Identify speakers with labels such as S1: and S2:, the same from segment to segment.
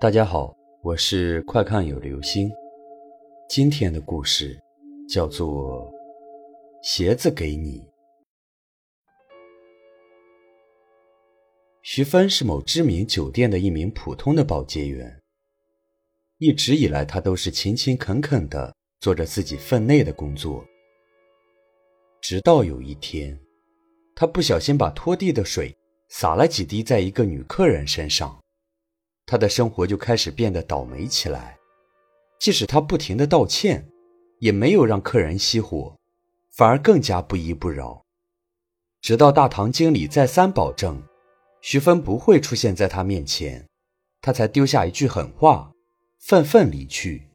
S1: 大家好，我是快看有流星。今天的故事叫做《鞋子给你》。徐芬是某知名酒店的一名普通的保洁员，一直以来，她都是勤勤恳恳的做着自己分内的工作。直到有一天，她不小心把拖地的水洒了几滴在一个女客人身上。他的生活就开始变得倒霉起来，即使他不停的道歉，也没有让客人熄火，反而更加不依不饶。直到大堂经理再三保证，徐芬不会出现在他面前，他才丢下一句狠话，愤愤离去。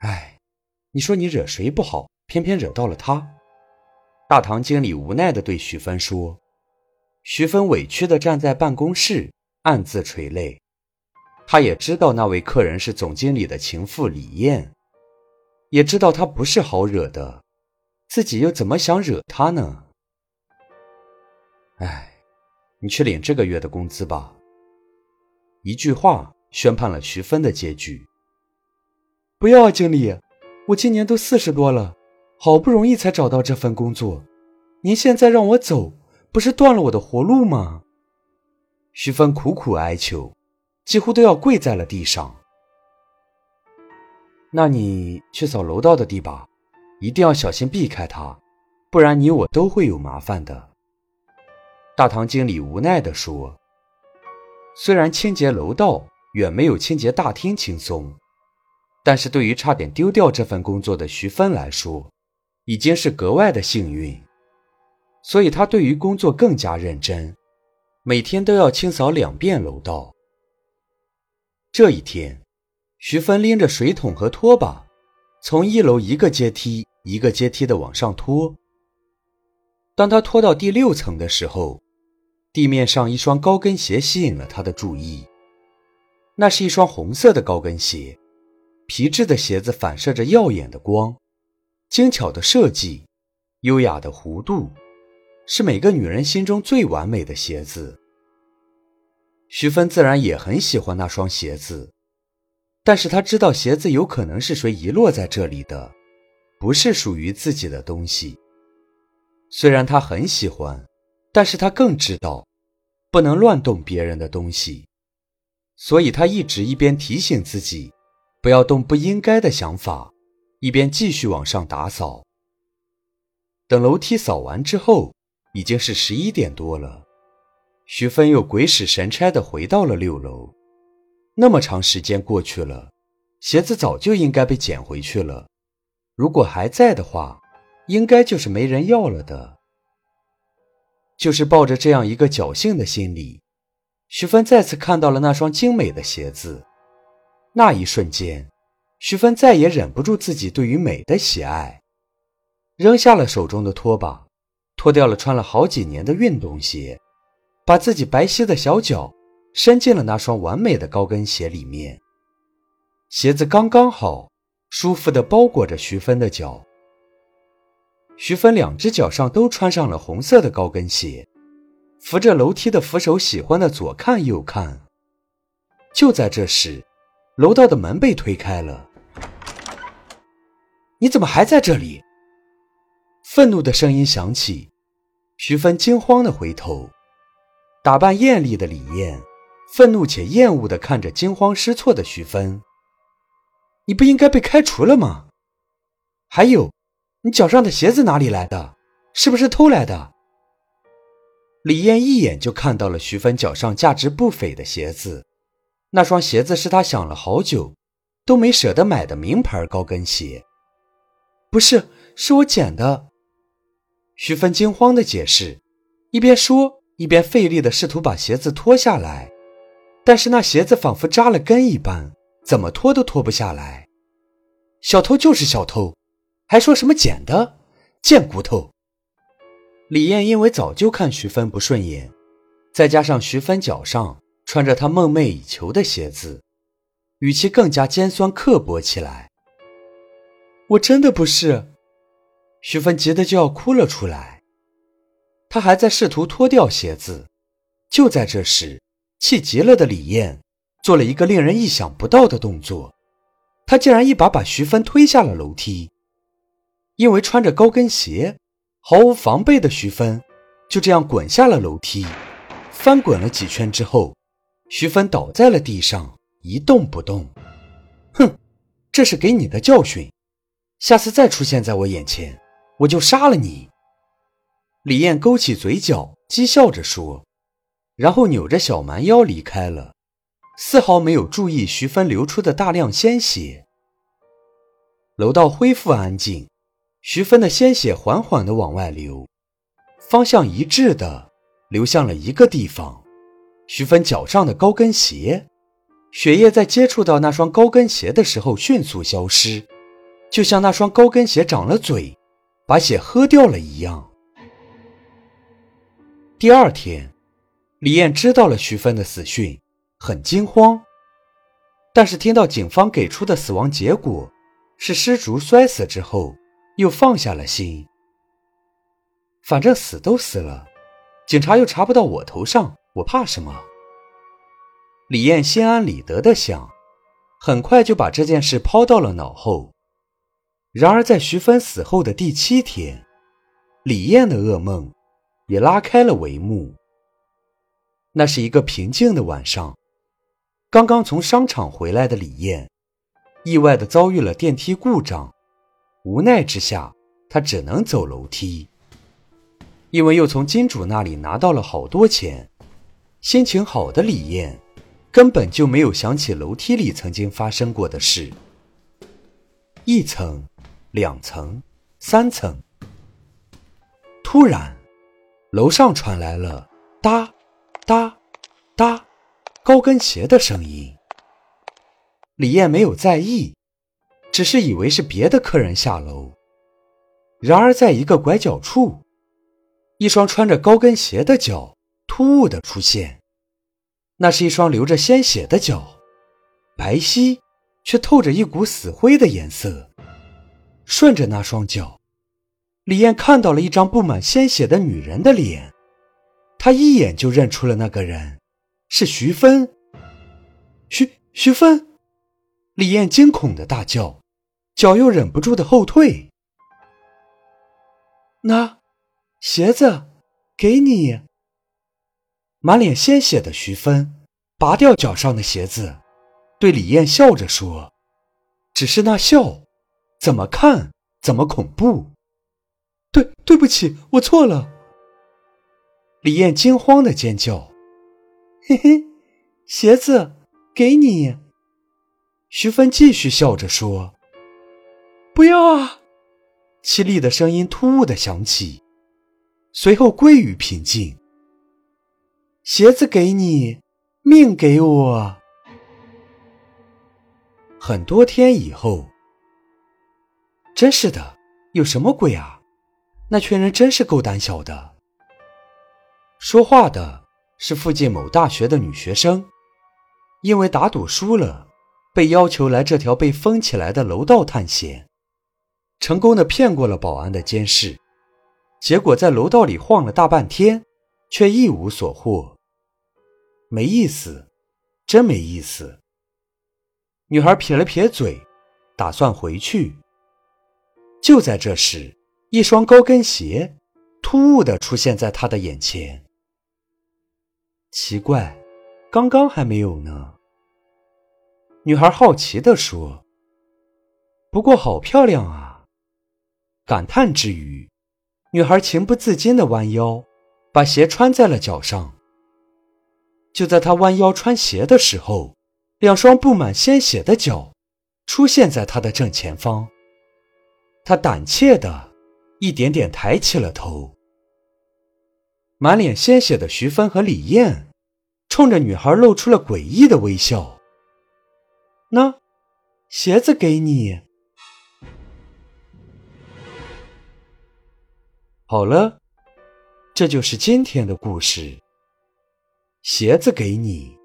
S1: 哎，你说你惹谁不好，偏偏惹到了他。大堂经理无奈的对徐芬说。徐芬委屈的站在办公室。暗自垂泪，他也知道那位客人是总经理的情妇李艳，也知道她不是好惹的，自己又怎么想惹她呢？哎，你去领这个月的工资吧。一句话宣判了徐芬的结局。
S2: 不要啊，经理，我今年都四十多了，好不容易才找到这份工作，您现在让我走，不是断了我的活路吗？
S1: 徐芬苦苦哀求，几乎都要跪在了地上。那你去扫楼道的地吧，一定要小心避开他，不然你我都会有麻烦的。大堂经理无奈地说：“虽然清洁楼道远没有清洁大厅轻松，但是对于差点丢掉这份工作的徐芬来说，已经是格外的幸运，所以他对于工作更加认真。”每天都要清扫两遍楼道。这一天，徐芬拎着水桶和拖把，从一楼一个阶梯一个阶梯的往上拖。当他拖到第六层的时候，地面上一双高跟鞋吸引了他的注意。那是一双红色的高跟鞋，皮质的鞋子反射着耀眼的光，精巧的设计，优雅的弧度。是每个女人心中最完美的鞋子。徐芬自然也很喜欢那双鞋子，但是她知道鞋子有可能是谁遗落在这里的，不是属于自己的东西。虽然她很喜欢，但是她更知道，不能乱动别人的东西，所以她一直一边提醒自己，不要动不应该的想法，一边继续往上打扫。等楼梯扫完之后。已经是十一点多了，徐芬又鬼使神差的回到了六楼。那么长时间过去了，鞋子早就应该被捡回去了。如果还在的话，应该就是没人要了的。就是抱着这样一个侥幸的心理，徐芬再次看到了那双精美的鞋子。那一瞬间，徐芬再也忍不住自己对于美的喜爱，扔下了手中的拖把。脱掉了穿了好几年的运动鞋，把自己白皙的小脚伸进了那双完美的高跟鞋里面。鞋子刚刚好，舒服地包裹着徐芬的脚。徐芬两只脚上都穿上了红色的高跟鞋，扶着楼梯的扶手，喜欢的左看右看。就在这时，楼道的门被推开了。“你怎么还在这里？”愤怒的声音响起。徐芬惊慌的回头，打扮艳丽的李艳，愤怒且厌恶的看着惊慌失措的徐芬。你不应该被开除了吗？还有，你脚上的鞋子哪里来的？是不是偷来的？李艳一眼就看到了徐芬脚上价值不菲的鞋子，那双鞋子是她想了好久，都没舍得买的名牌高跟鞋。不是，是我捡的。徐芬惊慌的解释，一边说一边费力的试图把鞋子脱下来，但是那鞋子仿佛扎了根一般，怎么脱都脱不下来。小偷就是小偷，还说什么捡的，贱骨头！李艳因为早就看徐芬不顺眼，再加上徐芬脚上穿着她梦寐以求的鞋子，语气更加尖酸刻薄起来。我真的不是。徐芬急得就要哭了出来，她还在试图脱掉鞋子。就在这时，气急了的李艳做了一个令人意想不到的动作，她竟然一把把徐芬推下了楼梯。因为穿着高跟鞋，毫无防备的徐芬就这样滚下了楼梯，翻滚了几圈之后，徐芬倒在了地上，一动不动。哼，这是给你的教训，下次再出现在我眼前，我就杀了你。李艳勾起嘴角，讥笑着说，然后扭着小蛮腰离开了，丝毫没有注意徐芬流出的大量鲜血。楼道恢复安静。徐芬的鲜血缓缓地往外流，方向一致地流向了一个地方。徐芬脚上的高跟鞋，血液在接触到那双高跟鞋的时候迅速消失，就像那双高跟鞋长了嘴，把血喝掉了一样。第二天，李艳知道了徐芬的死讯，很惊慌，但是听到警方给出的死亡结果是失足摔死之后。又放下了心，反正死都死了，警察又查不到我头上，我怕什么？李艳心安理得的想，很快就把这件事抛到了脑后。然而，在徐芬死后的第七天，李艳的噩梦也拉开了帷幕。那是一个平静的晚上，刚刚从商场回来的李艳，意外的遭遇了电梯故障。无奈之下，他只能走楼梯。因为又从金主那里拿到了好多钱，心情好的李艳根本就没有想起楼梯里曾经发生过的事。一层，两层，三层。突然，楼上传来了哒哒哒高跟鞋的声音。李艳没有在意。只是以为是别的客人下楼，然而在一个拐角处，一双穿着高跟鞋的脚突兀的出现。那是一双流着鲜血的脚，白皙却透着一股死灰的颜色。顺着那双脚，李艳看到了一张布满鲜血的女人的脸，她一眼就认出了那个人，是徐芬。徐徐芬，李艳惊恐的大叫。脚又忍不住的后退。那鞋子给你。满脸鲜血的徐芬拔掉脚上的鞋子，对李艳笑着说：“只是那笑，怎么看怎么恐怖。”对，对不起，我错了。李艳惊慌的尖叫：“嘿嘿，鞋子给你。”徐芬继续笑着说。不要啊！凄厉的声音突兀的响起，随后归于平静。鞋子给你，命给我。很多天以后，真是的，有什么鬼啊？那群人真是够胆小的。说话的是附近某大学的女学生，因为打赌输了，被要求来这条被封起来的楼道探险。成功的骗过了保安的监视，结果在楼道里晃了大半天，却一无所获。没意思，真没意思。女孩撇了撇嘴，打算回去。就在这时，一双高跟鞋突兀的出现在她的眼前。奇怪，刚刚还没有呢。女孩好奇的说：“不过好漂亮啊。”感叹之余，女孩情不自禁的弯腰，把鞋穿在了脚上。就在她弯腰穿鞋的时候，两双布满鲜血的脚出现在她的正前方。他胆怯的一点点抬起了头。满脸鲜血的徐芬和李艳冲着女孩露出了诡异的微笑。那，鞋子给你。好了，这就是今天的故事。鞋子给你。